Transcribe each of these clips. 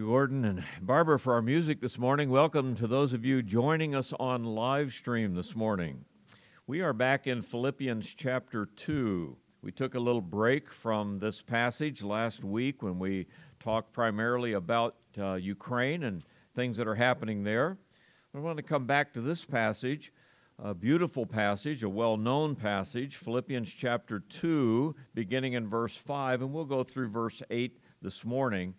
Gordon and Barbara for our music this morning. Welcome to those of you joining us on live stream this morning. We are back in Philippians chapter 2. We took a little break from this passage last week when we talked primarily about uh, Ukraine and things that are happening there. I want to come back to this passage, a beautiful passage, a well known passage, Philippians chapter 2, beginning in verse 5, and we'll go through verse 8 this morning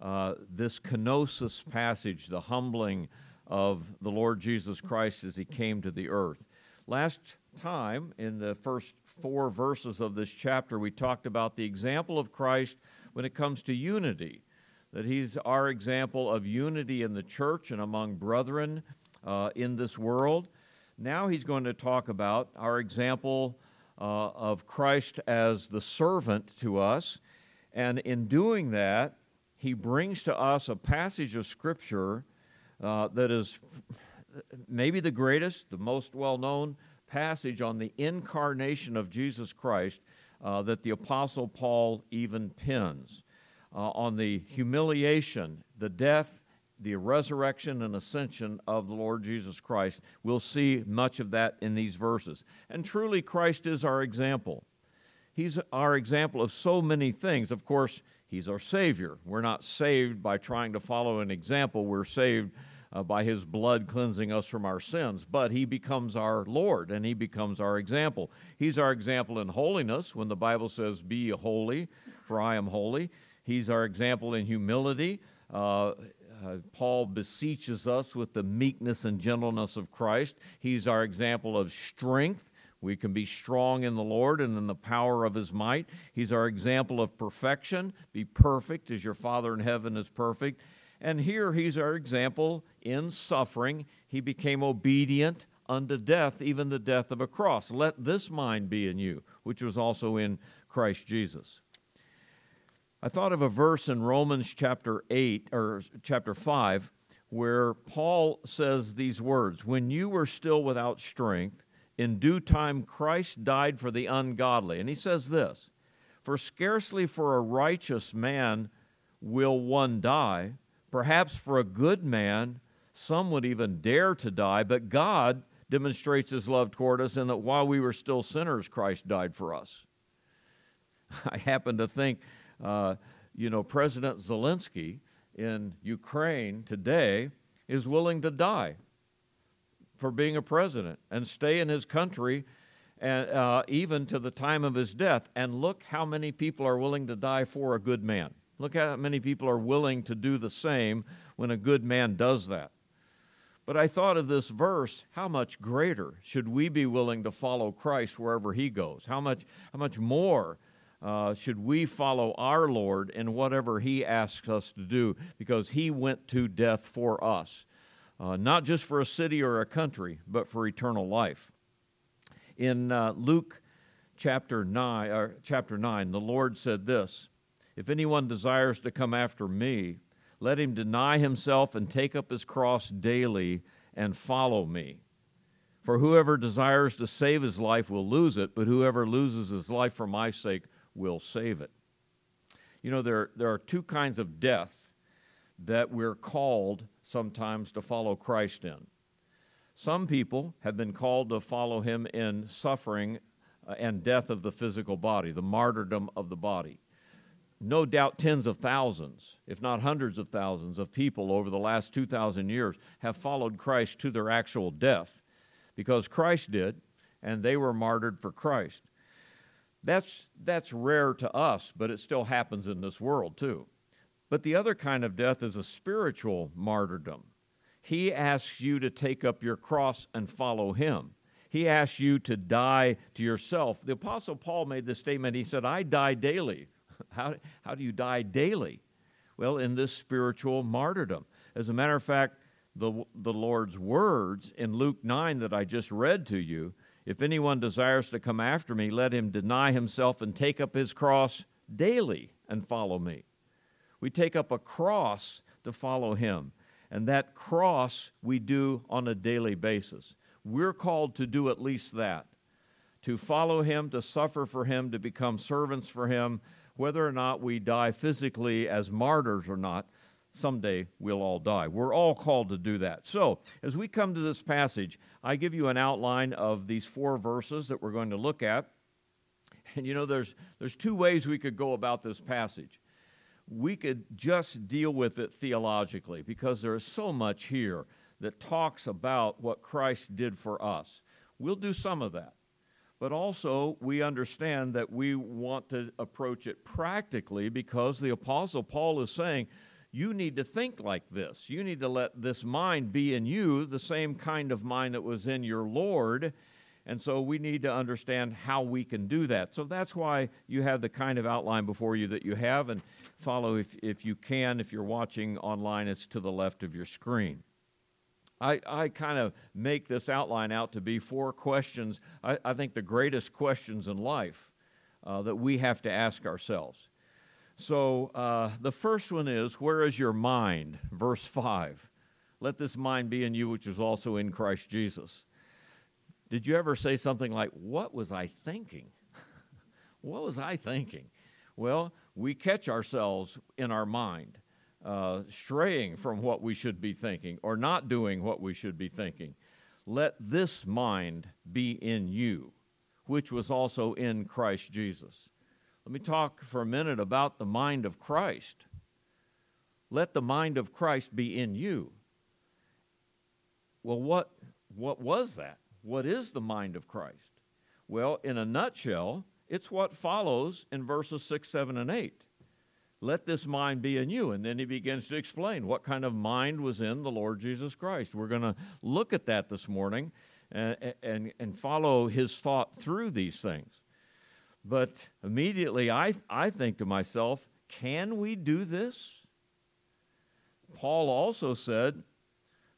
uh, this kenosis passage, the humbling of the Lord Jesus Christ as he came to the earth. Last time, in the first four verses of this chapter, we talked about the example of Christ when it comes to unity, that he's our example of unity in the church and among brethren uh, in this world. Now he's going to talk about our example uh, of Christ as the servant to us. And in doing that, he brings to us a passage of Scripture uh, that is maybe the greatest, the most well known passage on the incarnation of Jesus Christ uh, that the Apostle Paul even pins. Uh, on the humiliation, the death, the resurrection, and ascension of the Lord Jesus Christ. We'll see much of that in these verses. And truly, Christ is our example. He's our example of so many things. Of course, He's our Savior. We're not saved by trying to follow an example, we're saved uh, by His blood cleansing us from our sins. But He becomes our Lord and He becomes our example. He's our example in holiness when the Bible says, Be holy, for I am holy. He's our example in humility. Uh, uh, Paul beseeches us with the meekness and gentleness of Christ. He's our example of strength. We can be strong in the Lord and in the power of his might. He's our example of perfection. Be perfect as your Father in heaven is perfect. And here he's our example in suffering. He became obedient unto death, even the death of a cross. Let this mind be in you, which was also in Christ Jesus. I thought of a verse in Romans chapter 8 or chapter 5 where Paul says these words When you were still without strength, in due time Christ died for the ungodly. And he says this For scarcely for a righteous man will one die, perhaps for a good man some would even dare to die, but God demonstrates his love toward us in that while we were still sinners, Christ died for us. I happen to think, uh, you know, President Zelensky in Ukraine today is willing to die for being a president and stay in his country and uh, even to the time of his death. And look how many people are willing to die for a good man. Look how many people are willing to do the same when a good man does that. But I thought of this verse, how much greater should we be willing to follow Christ wherever he goes? How much, how much more uh, should we follow our Lord in whatever he asks us to do? Because he went to death for us uh, not just for a city or a country, but for eternal life. In uh, Luke chapter 9, or chapter 9, the Lord said this If anyone desires to come after me, let him deny himself and take up his cross daily and follow me. For whoever desires to save his life will lose it, but whoever loses his life for my sake will save it. You know, there, there are two kinds of death that we're called sometimes to follow Christ in. Some people have been called to follow him in suffering uh, and death of the physical body, the martyrdom of the body. No doubt tens of thousands, if not hundreds of thousands, of people over the last 2,000 years have followed Christ to their actual death because Christ did, and they were martyred for Christ. That's, that's rare to us, but it still happens in this world too. But the other kind of death is a spiritual martyrdom. He asks you to take up your cross and follow him. He asks you to die to yourself. The Apostle Paul made this statement. He said, I die daily. How, how do you die daily? Well, in this spiritual martyrdom. As a matter of fact, the, the Lord's words in Luke 9 that I just read to you if anyone desires to come after me, let him deny himself and take up his cross daily and follow me. We take up a cross to follow Him. And that cross we do on a daily basis. We're called to do at least that to follow Him, to suffer for Him, to become servants for Him, whether or not we die physically as martyrs or not. someday we'll all die. We're all called to do that. So, as we come to this passage, I give you an outline of these four verses that we're going to look at. And you know, there's, there's two ways we could go about this passage. We could just deal with it theologically because there is so much here that talks about what Christ did for us. We'll do some of that. But also, we understand that we want to approach it practically because the Apostle Paul is saying, you need to think like this. You need to let this mind be in you, the same kind of mind that was in your Lord. And so we need to understand how we can do that. So that's why you have the kind of outline before you that you have, and follow if, if you can. If you're watching online, it's to the left of your screen. I, I kind of make this outline out to be four questions, I, I think the greatest questions in life uh, that we have to ask ourselves. So uh, the first one is Where is your mind? Verse 5. Let this mind be in you, which is also in Christ Jesus. Did you ever say something like, What was I thinking? what was I thinking? Well, we catch ourselves in our mind uh, straying from what we should be thinking or not doing what we should be thinking. Let this mind be in you, which was also in Christ Jesus. Let me talk for a minute about the mind of Christ. Let the mind of Christ be in you. Well, what, what was that? What is the mind of Christ? Well, in a nutshell, it's what follows in verses 6, 7, and 8 let this mind be in you. And then he begins to explain what kind of mind was in the Lord Jesus Christ. We're going to look at that this morning and, and, and follow his thought through these things. But immediately I, I think to myself, can we do this? Paul also said,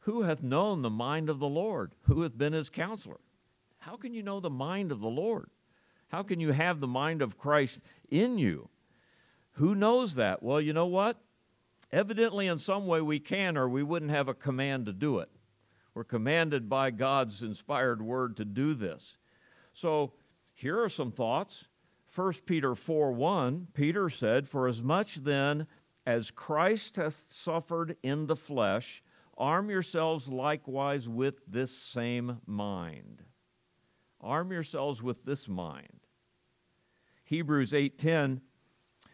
Who hath known the mind of the Lord? Who hath been his counselor? How can you know the mind of the Lord? How can you have the mind of Christ in you? Who knows that? Well, you know what? Evidently, in some way, we can, or we wouldn't have a command to do it. We're commanded by God's inspired word to do this. So, here are some thoughts. 1 Peter 4 1, Peter said, For as much then as Christ hath suffered in the flesh, arm yourselves likewise with this same mind. Arm yourselves with this mind. Hebrews 8:10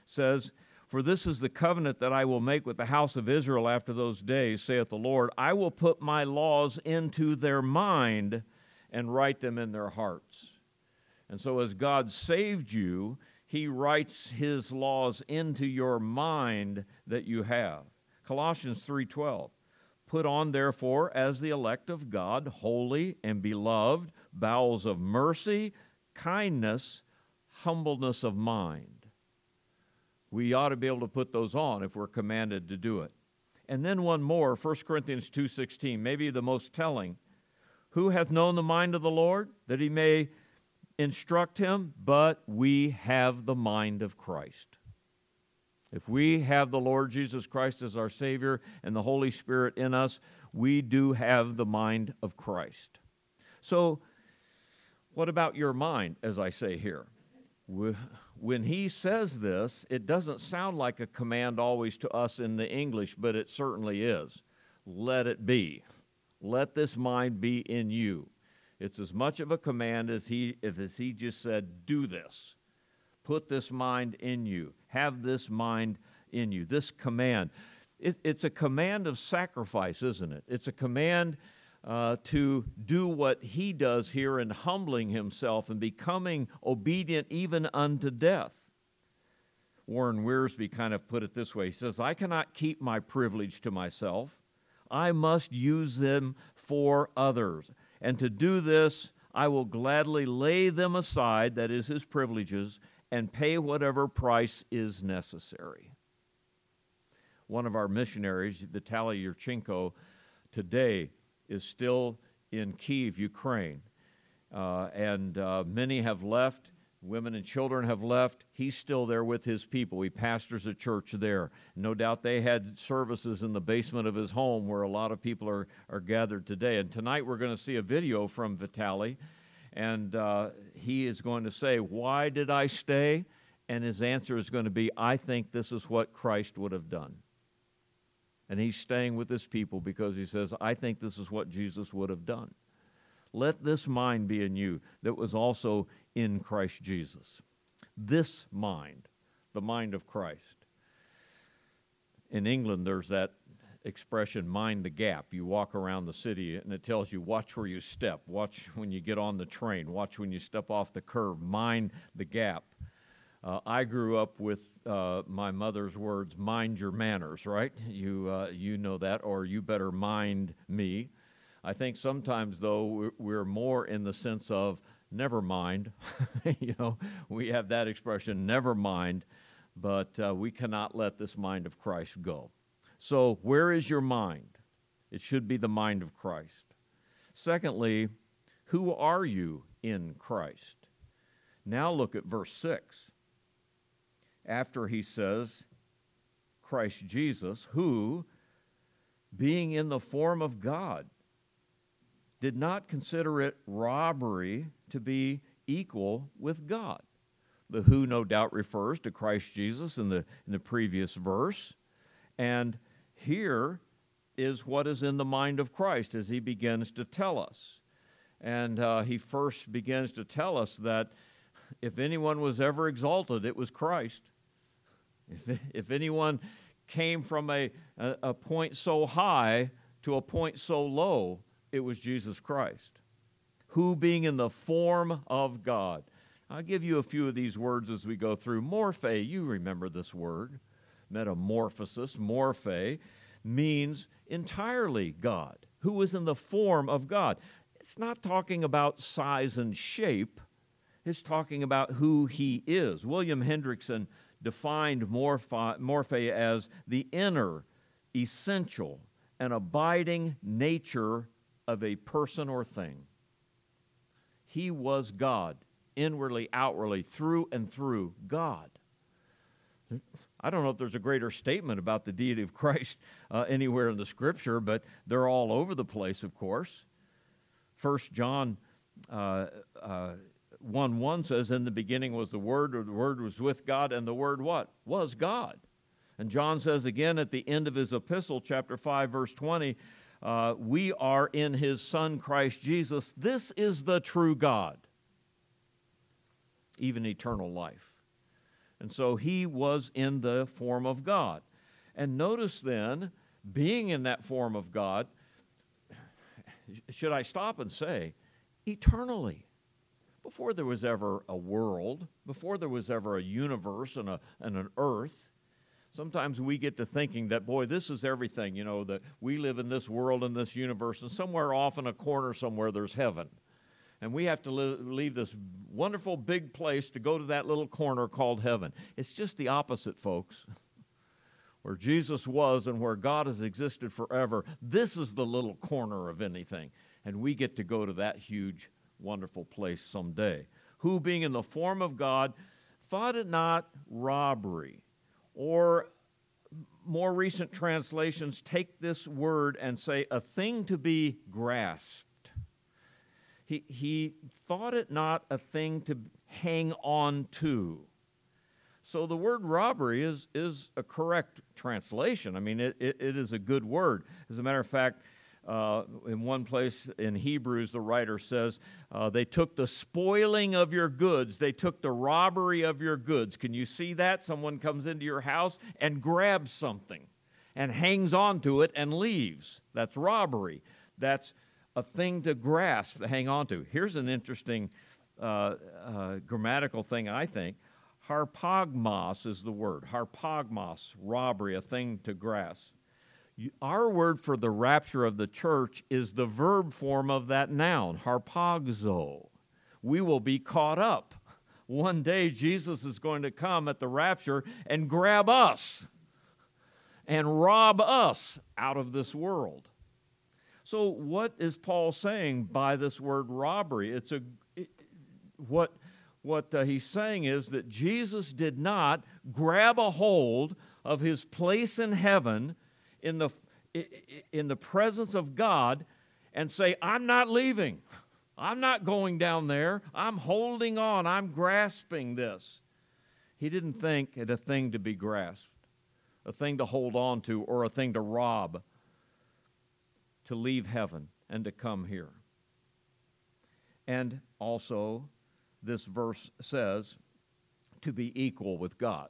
says, For this is the covenant that I will make with the house of Israel after those days, saith the Lord. I will put my laws into their mind and write them in their hearts. And so, as God saved you, He writes His laws into your mind that you have. Colossians 3:12. Put on, therefore, as the elect of God, holy and beloved, bowels of mercy, kindness, humbleness of mind we ought to be able to put those on if we're commanded to do it. And then one more, 1 Corinthians 2:16, maybe the most telling. Who hath known the mind of the Lord that he may instruct him? But we have the mind of Christ. If we have the Lord Jesus Christ as our Savior and the Holy Spirit in us, we do have the mind of Christ. So, what about your mind, as I say here? when he says this, it doesn't sound like a command always to us in the English, but it certainly is. Let it be. Let this mind be in you. It's as much of a command as he, as he just said, do this. Put this mind in you. Have this mind in you. This command. It, it's a command of sacrifice, isn't it? It's a command uh, to do what he does here in humbling himself and becoming obedient even unto death. Warren Wiersbe kind of put it this way He says, I cannot keep my privilege to myself. I must use them for others. And to do this, I will gladly lay them aside, that is, his privileges, and pay whatever price is necessary. One of our missionaries, Vitaly Yurchenko, today is still in Kiev, Ukraine. Uh, and uh, many have left. Women and children have left. He's still there with his people. He pastors a church there. No doubt they had services in the basement of his home where a lot of people are, are gathered today. And tonight we're going to see a video from Vitaly. And uh, he is going to say, Why did I stay? And his answer is going to be, I think this is what Christ would have done. And he's staying with his people because he says, I think this is what Jesus would have done. Let this mind be in you that was also in Christ Jesus. This mind, the mind of Christ. In England, there's that expression, mind the gap. You walk around the city and it tells you, watch where you step, watch when you get on the train, watch when you step off the curb, mind the gap. Uh, I grew up with uh, my mother's words, mind your manners, right? You, uh, you know that, or you better mind me. I think sometimes, though, we're more in the sense of never mind. you know, we have that expression, never mind, but uh, we cannot let this mind of Christ go. So, where is your mind? It should be the mind of Christ. Secondly, who are you in Christ? Now look at verse 6 after he says, Christ Jesus, who, being in the form of God, did not consider it robbery to be equal with God. The who no doubt refers to Christ Jesus in the, in the previous verse. And here is what is in the mind of Christ as he begins to tell us. And uh, he first begins to tell us that if anyone was ever exalted, it was Christ. If, if anyone came from a, a, a point so high to a point so low, it was Jesus Christ, who being in the form of God. I'll give you a few of these words as we go through. Morphe, you remember this word. Metamorphosis, morphe, means entirely God, who is in the form of God. It's not talking about size and shape, it's talking about who he is. William Hendriksen defined morphe as the inner, essential, and abiding nature of a person or thing. He was God, inwardly, outwardly, through and through God. I don't know if there's a greater statement about the deity of Christ uh, anywhere in the scripture, but they're all over the place, of course. First John uh, uh, 1 1 says, In the beginning was the Word, or the Word was with God, and the Word what? Was God. And John says again at the end of his epistle, chapter 5, verse 20, uh, We are in his Son, Christ Jesus. This is the true God, even eternal life. And so he was in the form of God. And notice then, being in that form of God, should I stop and say, eternally? before there was ever a world, before there was ever a universe and, a, and an earth, sometimes we get to thinking that, boy, this is everything, you know, that we live in this world and this universe, and somewhere off in a corner somewhere there's heaven. And we have to leave this wonderful big place to go to that little corner called heaven. It's just the opposite, folks. where Jesus was and where God has existed forever, this is the little corner of anything. And we get to go to that huge wonderful place someday. Who, being in the form of God, thought it not robbery. Or more recent translations take this word and say a thing to be grasped. He, he thought it not a thing to hang on to. So the word robbery is, is a correct translation. I mean, it, it, it is a good word. As a matter of fact, uh, in one place in Hebrews, the writer says, uh, They took the spoiling of your goods, they took the robbery of your goods. Can you see that? Someone comes into your house and grabs something and hangs on to it and leaves. That's robbery. That's a thing to grasp, to hang on to. Here's an interesting uh, uh grammatical thing, I think. Harpagmos is the word. Harpagmos, robbery, a thing to grasp. Our word for the rapture of the church is the verb form of that noun, harpazo. We will be caught up. One day, Jesus is going to come at the rapture and grab us and rob us out of this world. So, what is Paul saying by this word robbery? It's a it, what what uh, he's saying is that Jesus did not grab a hold of his place in heaven in the, in the presence of God and say, I'm not leaving. I'm not going down there. I'm holding on. I'm grasping this. He didn't think it a thing to be grasped, a thing to hold on to, or a thing to rob, to leave heaven and to come here. And also, this verse says to be equal with God.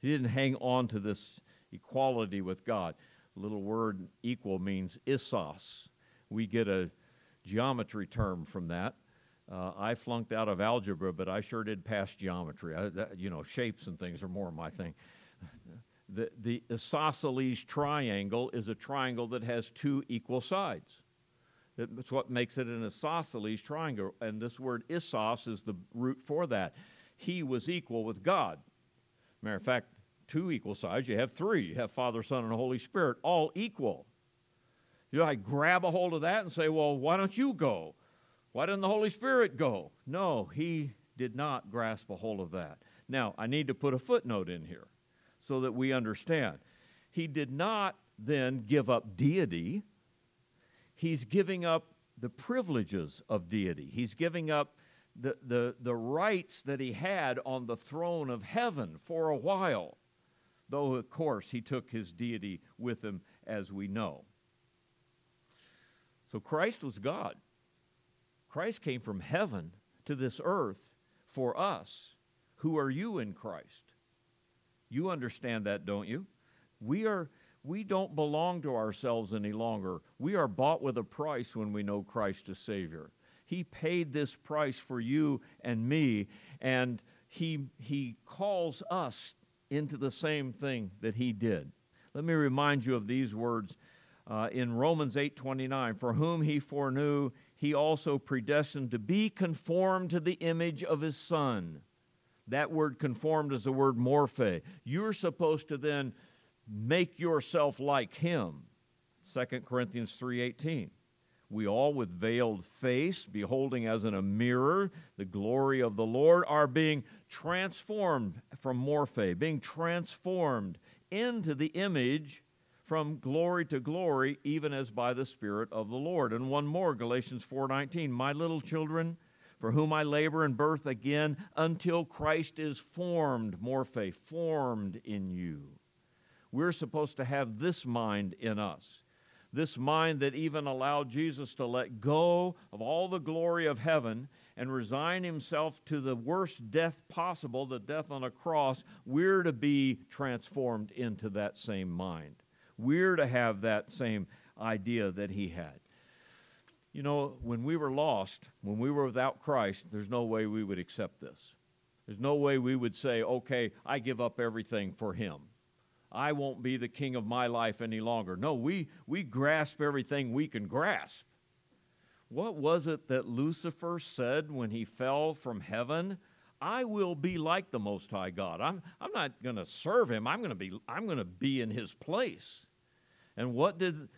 He didn't hang on to this equality with God. The little word equal means isos. We get a geometry term from that. Uh, I flunked out of algebra, but I sure did pass geometry. I, that, you know, shapes and things are more my thing. The, the isosceles triangle is a triangle that has two equal sides. That's what makes it an isosceles triangle. And this word isos is the root for that. He was equal with God. Matter of fact, two equal sides, you have three. You have Father, Son, and Holy Spirit, all equal. You know, I grab a hold of that and say, well, why don't you go? Why didn't the Holy Spirit go? No, he did not grasp a hold of that. Now, I need to put a footnote in here so that we understand. He did not then give up deity, he's giving up the privileges of deity. He's giving up the, the, the rights that he had on the throne of heaven for a while, though, of course, he took his deity with him, as we know. So Christ was God. Christ came from heaven to this earth for us. Who are you in Christ? You understand that, don't you? We are we don't belong to ourselves any longer. We are bought with a price when we know Christ as Savior. He paid this price for you and me, and He, he calls us into the same thing that He did. Let me remind you of these words uh, in Romans 8:29, "For whom He foreknew, He also predestined to be conformed to the image of His Son." That word conformed is the word morphe. You're supposed to then make yourself like him. 2 corinthians 3.18 we all with veiled face beholding as in a mirror the glory of the lord are being transformed from morphe being transformed into the image from glory to glory even as by the spirit of the lord. And one more galatians 4.19 my little children for whom I labor in birth again until Christ is formed, morphe, formed in you we're supposed to have this mind in us. This mind that even allowed Jesus to let go of all the glory of heaven and resign himself to the worst death possible, the death on a cross. We're to be transformed into that same mind. We're to have that same idea that he had. You know, when we were lost, when we were without Christ, there's no way we would accept this. There's no way we would say, okay, I give up everything for him. I won't be the king of my life any longer. No, we, we grasp everything we can grasp. What was it that Lucifer said when he fell from heaven? I will be like the Most High God. I'm, I'm not going to serve him. I'm going to be I'm going to be in his place. And what did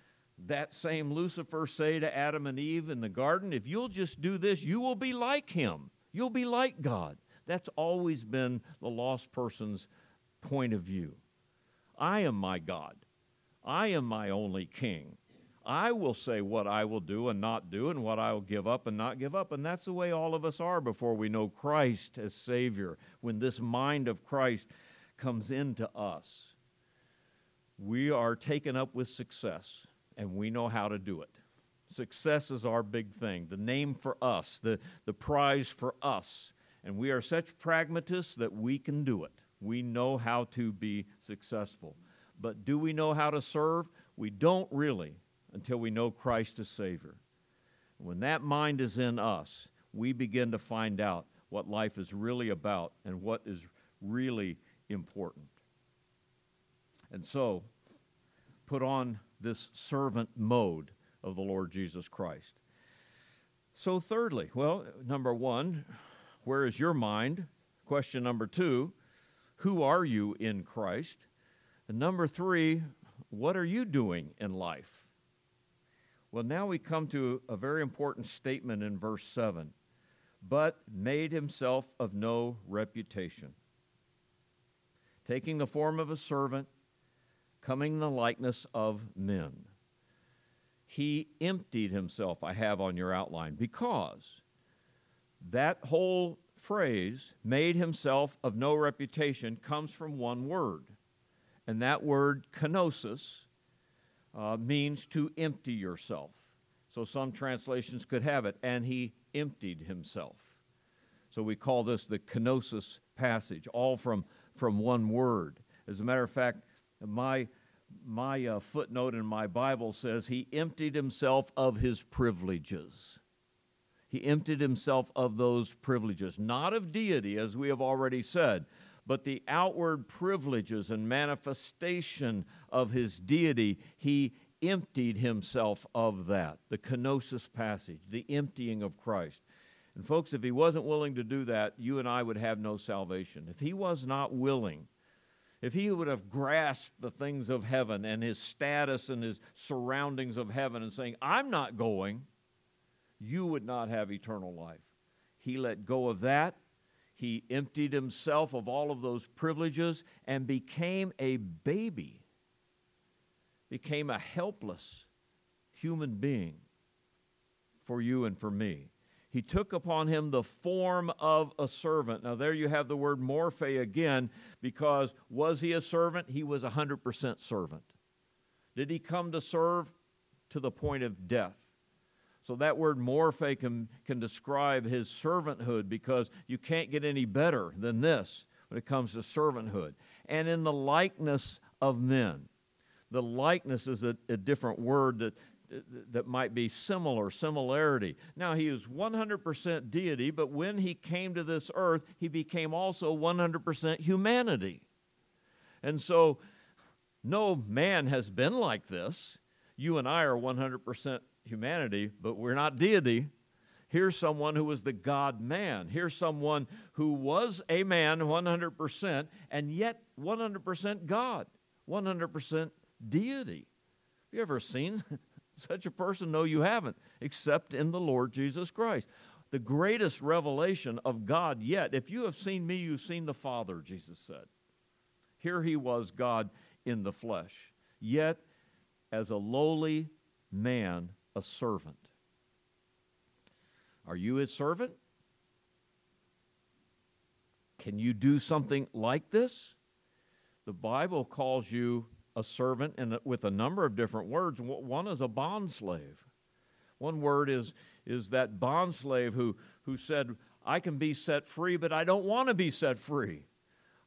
that same Lucifer say to Adam and Eve in the garden? If you'll just do this, you will be like him. You'll be like God. That's always been the lost person's point of view. I am my God. I am my only king. I will say what I will do and not do, and what I will give up and not give up. And that's the way all of us are before we know Christ as Savior. When this mind of Christ comes into us, we are taken up with success, and we know how to do it. Success is our big thing, the name for us, the, the prize for us. And we are such pragmatists that we can do it. We know how to be successful. But do we know how to serve? We don't really until we know Christ as Savior. When that mind is in us, we begin to find out what life is really about and what is really important. And so, put on this servant mode of the Lord Jesus Christ. So, thirdly, well, number one, where is your mind? Question number two, who are you in Christ? And number three, what are you doing in life? Well, now we come to a very important statement in verse 7 but made himself of no reputation. Taking the form of a servant, coming in the likeness of men. He emptied himself, I have on your outline, because that whole phrase, made himself of no reputation, comes from one word. And that word kenosis uh, means to empty yourself. So some translations could have it, and he emptied himself. So we call this the kenosis passage, all from, from one word. As a matter of fact, my, my uh, footnote in my Bible says he emptied himself of his privileges. He emptied himself of those privileges, not of deity, as we have already said, but the outward privileges and manifestation of his deity. He emptied himself of that. The kenosis passage, the emptying of Christ. And folks, if he wasn't willing to do that, you and I would have no salvation. If he was not willing, if he would have grasped the things of heaven and his status and his surroundings of heaven and saying, I'm not going, you would not have eternal life. He let go of that. He emptied himself of all of those privileges and became a baby, became a helpless human being for you and for me he took upon him the form of a servant. Now, there you have the word morphe again, because was he a servant? He was 100% servant. Did he come to serve? To the point of death. So that word morphe can, can describe his servanthood because you can't get any better than this when it comes to servanthood. And in the likeness of men. The likeness is a, a different word that that might be similar, similarity. Now, he was 100% deity, but when he came to this earth, he became also 100% humanity. And so, no man has been like this. You and I are 100% humanity, but we're not deity. Here's someone who was the God man. Here's someone who was a man 100% and yet 100% God, 100% deity. Have you ever seen such a person? No, you haven't, except in the Lord Jesus Christ. The greatest revelation of God yet. If you have seen me, you've seen the Father, Jesus said. Here he was, God in the flesh, yet as a lowly man, a servant. Are you his servant? Can you do something like this? The Bible calls you a servant and with a number of different words. One is a bond slave. One word is, is that bond slave who, who said, I can be set free, but I don't want to be set free.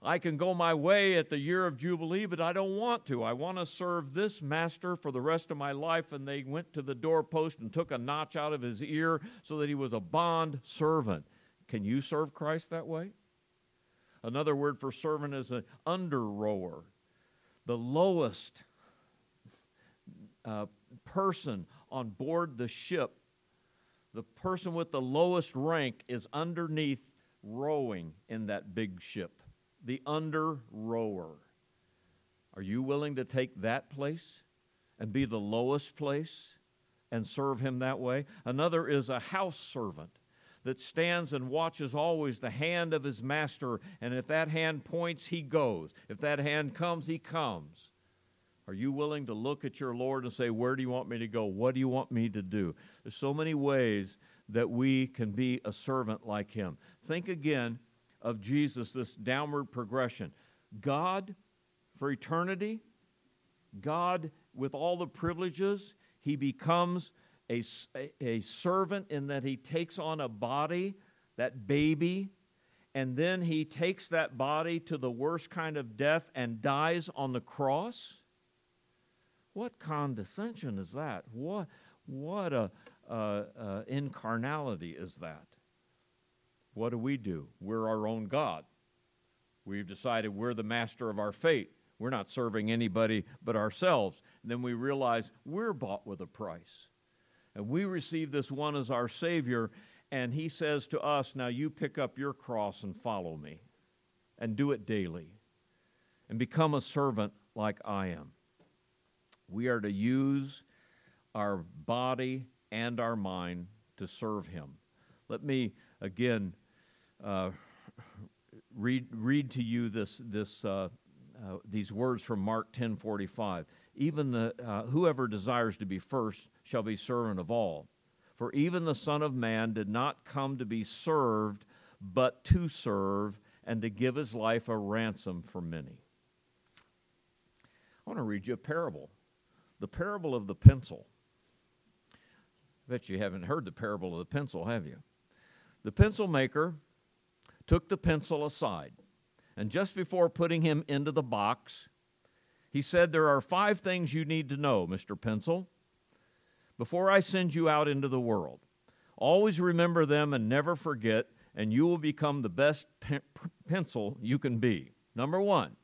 I can go my way at the year of Jubilee, but I don't want to. I want to serve this master for the rest of my life. And they went to the doorpost and took a notch out of his ear so that he was a bond servant. Can you serve Christ that way? Another word for servant is an under rower the lowest uh, person on board the ship, the person with the lowest rank, is underneath rowing in that big ship. The under rower. Are you willing to take that place and be the lowest place and serve him that way? Another is a house servant that stands and watches always the hand of his master, and if that hand points, he goes. If that hand comes, he comes. Are you willing to look at your Lord and say, Where do you want me to go? What do you want me to do? There's so many ways that we can be a servant like him. Think again of Jesus, this downward progression. God for eternity, God with all the privileges, he becomes a, a servant in that he takes on a body, that baby, and then he takes that body to the worst kind of death and dies on the cross? What condescension is that? What, what a, a incarnality is that? What do we do? We're our own God. We've decided we're the master of our fate. We're not serving anybody but ourselves. And then we realize we're bought with a price. And we receive this one as our Savior, and He says to us, Now you pick up your cross and follow me, and do it daily, and become a servant like I am. We are to use our body and our mind to serve Him. Let me again uh, read, read to you this, this, uh, uh, these words from Mark 10 45 even the, uh, whoever desires to be first shall be servant of all. For even the Son of Man did not come to be served, but to serve and to give his life a ransom for many. I want to read you a parable the parable of the pencil. I bet you haven't heard the parable of the pencil, have you? The pencil maker took the pencil aside, and just before putting him into the box, he said, There are five things you need to know, Mr. Pencil, before I send you out into the world. Always remember them and never forget, and you will become the best pe- pencil you can be. Number one,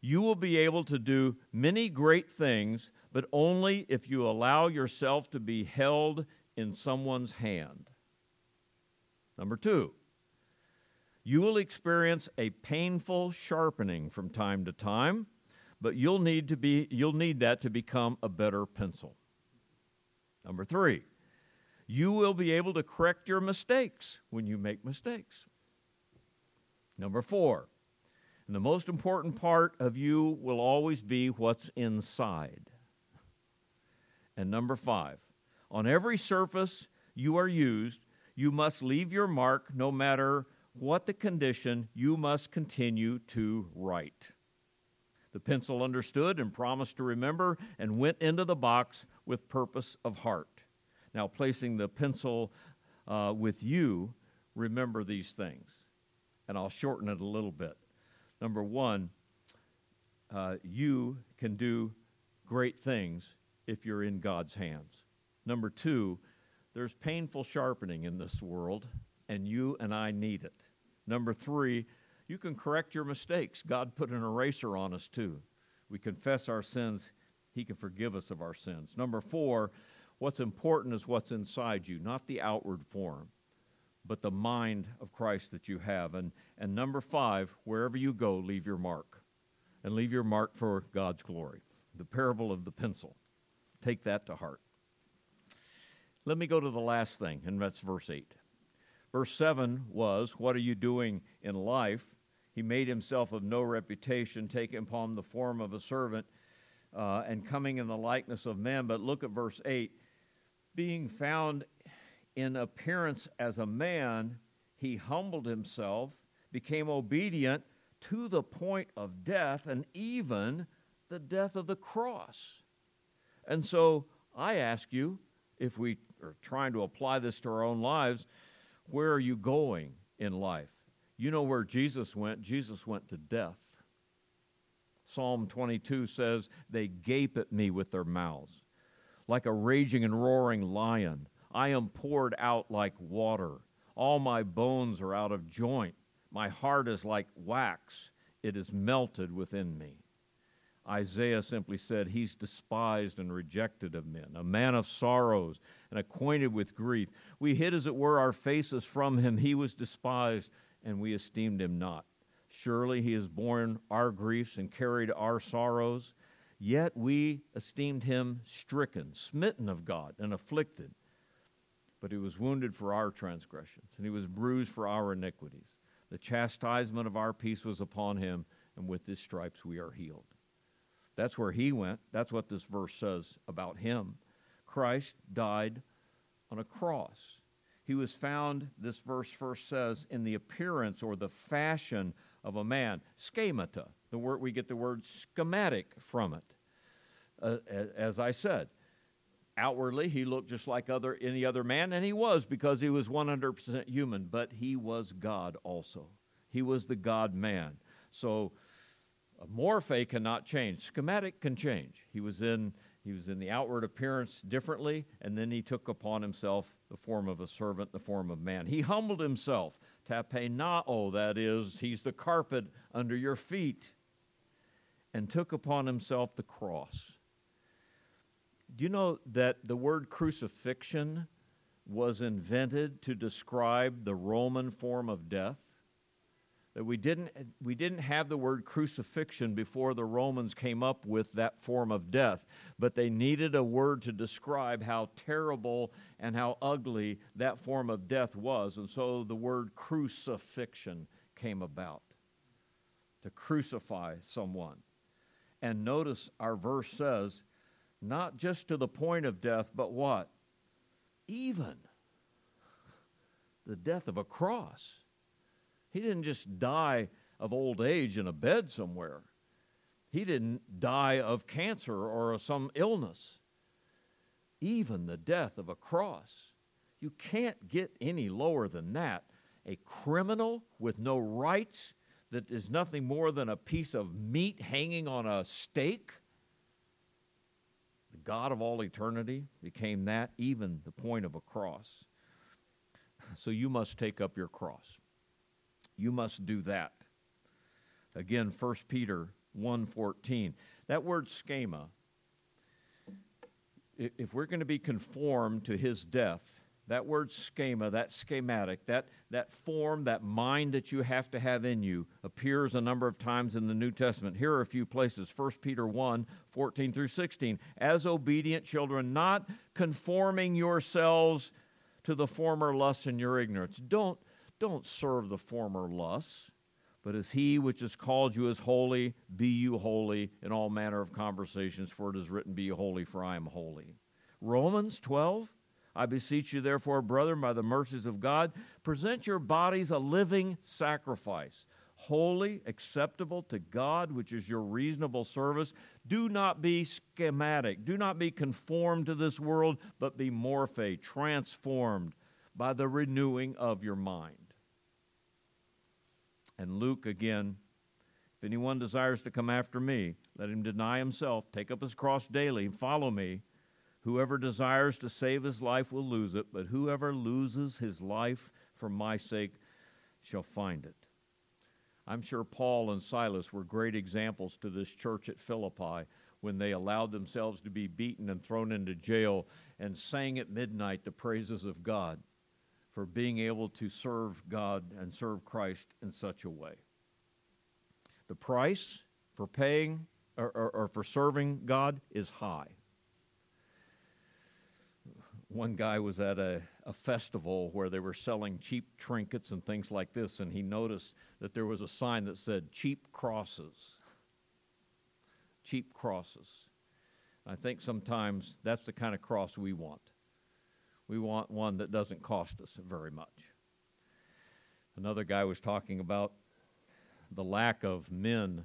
you will be able to do many great things, but only if you allow yourself to be held in someone's hand. Number two, you will experience a painful sharpening from time to time, but you'll need to be you'll need that to become a better pencil. Number 3, you will be able to correct your mistakes when you make mistakes. Number 4, and the most important part of you will always be what's inside. And number 5, on every surface you are used, you must leave your mark no matter what the condition, you must continue to write. The pencil understood and promised to remember and went into the box with purpose of heart. Now, placing the pencil uh, with you, remember these things. And I'll shorten it a little bit. Number one, uh, you can do great things if you're in God's hands. Number two, there's painful sharpening in this world, and you and I need it. Number three, you can correct your mistakes. God put an eraser on us too. We confess our sins, He can forgive us of our sins. Number four, what's important is what's inside you, not the outward form, but the mind of Christ that you have. And, and number five, wherever you go, leave your mark. And leave your mark for God's glory. The parable of the pencil. Take that to heart. Let me go to the last thing, and that's verse 8. Verse 7 was, What are you doing in life? He made himself of no reputation, taking upon the form of a servant, uh, and coming in the likeness of men. But look at verse 8. Being found in appearance as a man, he humbled himself, became obedient to the point of death, and even the death of the cross. And so I ask you, if we are trying to apply this to our own lives, where are you going in life? You know where Jesus went. Jesus went to death. Psalm 22 says, They gape at me with their mouths. Like a raging and roaring lion, I am poured out like water. All my bones are out of joint. My heart is like wax, it is melted within me. Isaiah simply said, He's despised and rejected of men, a man of sorrows and acquainted with grief. We hid, as it were, our faces from him. He was despised, and we esteemed him not. Surely he has borne our griefs and carried our sorrows. Yet we esteemed him stricken, smitten of God, and afflicted. But he was wounded for our transgressions, and he was bruised for our iniquities. The chastisement of our peace was upon him, and with his stripes we are healed. That's where he went. That's what this verse says about him. Christ died on a cross. He was found, this verse first says, in the appearance or the fashion of a man. Schemata, the word we get the word schematic from it. Uh, as I said, outwardly he looked just like other any other man, and he was because he was 100% human, but he was God also. He was the God man. So morphe cannot change. Schematic can change. He was in he was in the outward appearance differently, and then he took upon himself the form of a servant, the form of man. He humbled himself. Tapenao, that is, he's the carpet under your feet, and took upon himself the cross. Do you know that the word crucifixion was invented to describe the Roman form of death? That we didn't, we didn't have the word crucifixion before the Romans came up with that form of death, but they needed a word to describe how terrible and how ugly that form of death was. And so the word crucifixion came about to crucify someone. And notice our verse says, not just to the point of death, but what? Even the death of a cross. He didn't just die of old age in a bed somewhere. He didn't die of cancer or some illness, even the death of a cross. You can't get any lower than that. A criminal with no rights, that is nothing more than a piece of meat hanging on a stake. The God of all eternity became that, even the point of a cross. So you must take up your cross. You must do that. Again, 1 Peter 1:14. That word schema, if we're going to be conformed to his death, that word schema, that schematic, that, that form, that mind that you have to have in you appears a number of times in the New Testament. Here are a few places 1 Peter 1 14 through 16. As obedient children, not conforming yourselves to the former lusts in your ignorance. Don't, don't serve the former lusts, but as he which has called you is holy, be you holy in all manner of conversations, for it is written, Be holy, for I am holy. Romans 12 I beseech you, therefore, brethren, by the mercies of God, present your bodies a living sacrifice, holy, acceptable to God, which is your reasonable service. Do not be schematic. Do not be conformed to this world, but be morphe, transformed by the renewing of your mind. And Luke again, if anyone desires to come after me, let him deny himself, take up his cross daily, and follow me. Whoever desires to save his life will lose it, but whoever loses his life for my sake shall find it. I'm sure Paul and Silas were great examples to this church at Philippi when they allowed themselves to be beaten and thrown into jail and sang at midnight the praises of God for being able to serve God and serve Christ in such a way. The price for paying or, or, or for serving God is high one guy was at a, a festival where they were selling cheap trinkets and things like this, and he noticed that there was a sign that said cheap crosses. Cheap crosses. I think sometimes that's the kind of cross we want. We want one that doesn't cost us very much. Another guy was talking about the lack of men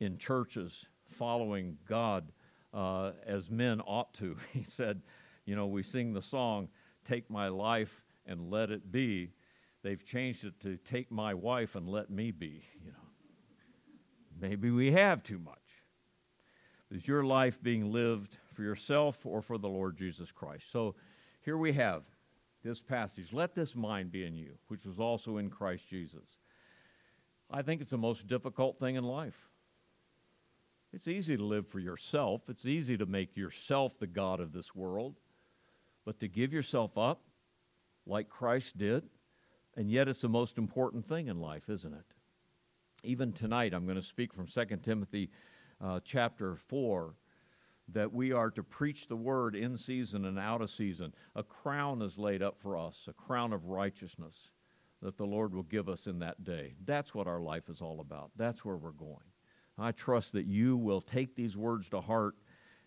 in churches following God uh, as men ought to. He said, you know, we sing the song, Take My Life and Let It Be. They've changed it to Take My Wife and Let Me Be, you know. Maybe we have too much. Is your life being lived for yourself or for the Lord Jesus Christ? So here we have this passage. Let this mind be in you, which was also in Christ Jesus. I think it's the most difficult thing in life. It's easy to live for yourself. It's easy to make yourself the God of this world but to give yourself up like Christ did, and yet it's the most important thing in life, isn't it? Even tonight, I'm going to speak from 2 Timothy uh, chapter 4 that we are to preach the word in season and out of season. A crown is laid up for us, a crown of righteousness that the Lord will give us in that day. That's what our life is all about. That's where we're going. I trust that you will take these words to heart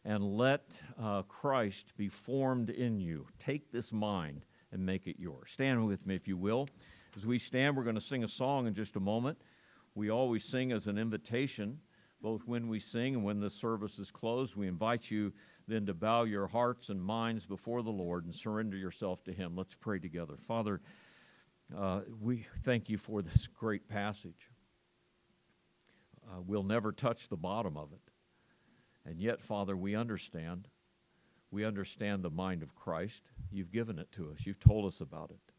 and let uh, Christ be formed in you. Take this mind and make it yours. Stand with me, if you will. As we stand, we're going to sing a song in just a moment. We always sing as an invitation, both when we sing and when the service is closed. We invite you then to bow your hearts and minds before the Lord and surrender yourself to Him. Let's pray together. Father, uh, we thank you for this great passage. Uh, we'll never touch the bottom of it. And yet, Father, we understand. We understand the mind of Christ. You've given it to us, you've told us about it.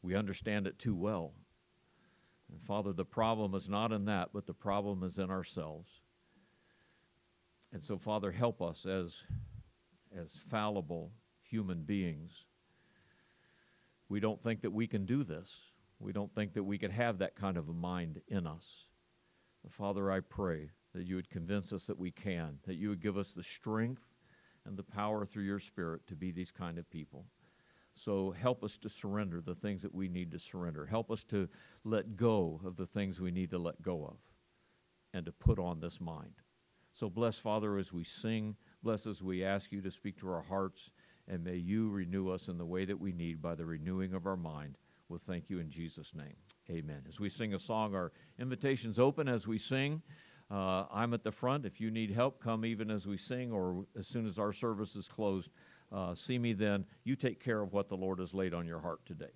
We understand it too well. And Father, the problem is not in that, but the problem is in ourselves. And so, Father, help us as, as fallible human beings. We don't think that we can do this. We don't think that we could have that kind of a mind in us. But Father, I pray that you would convince us that we can, that you would give us the strength and the power through your Spirit to be these kind of people. So help us to surrender the things that we need to surrender. Help us to let go of the things we need to let go of and to put on this mind. So bless, Father, as we sing. Bless as we ask you to speak to our hearts. And may you renew us in the way that we need by the renewing of our mind. We'll thank you in Jesus' name. Amen. As we sing a song, our invitation's open as we sing. Uh, I'm at the front. If you need help, come even as we sing or as soon as our service is closed. Uh, see me then. You take care of what the Lord has laid on your heart today.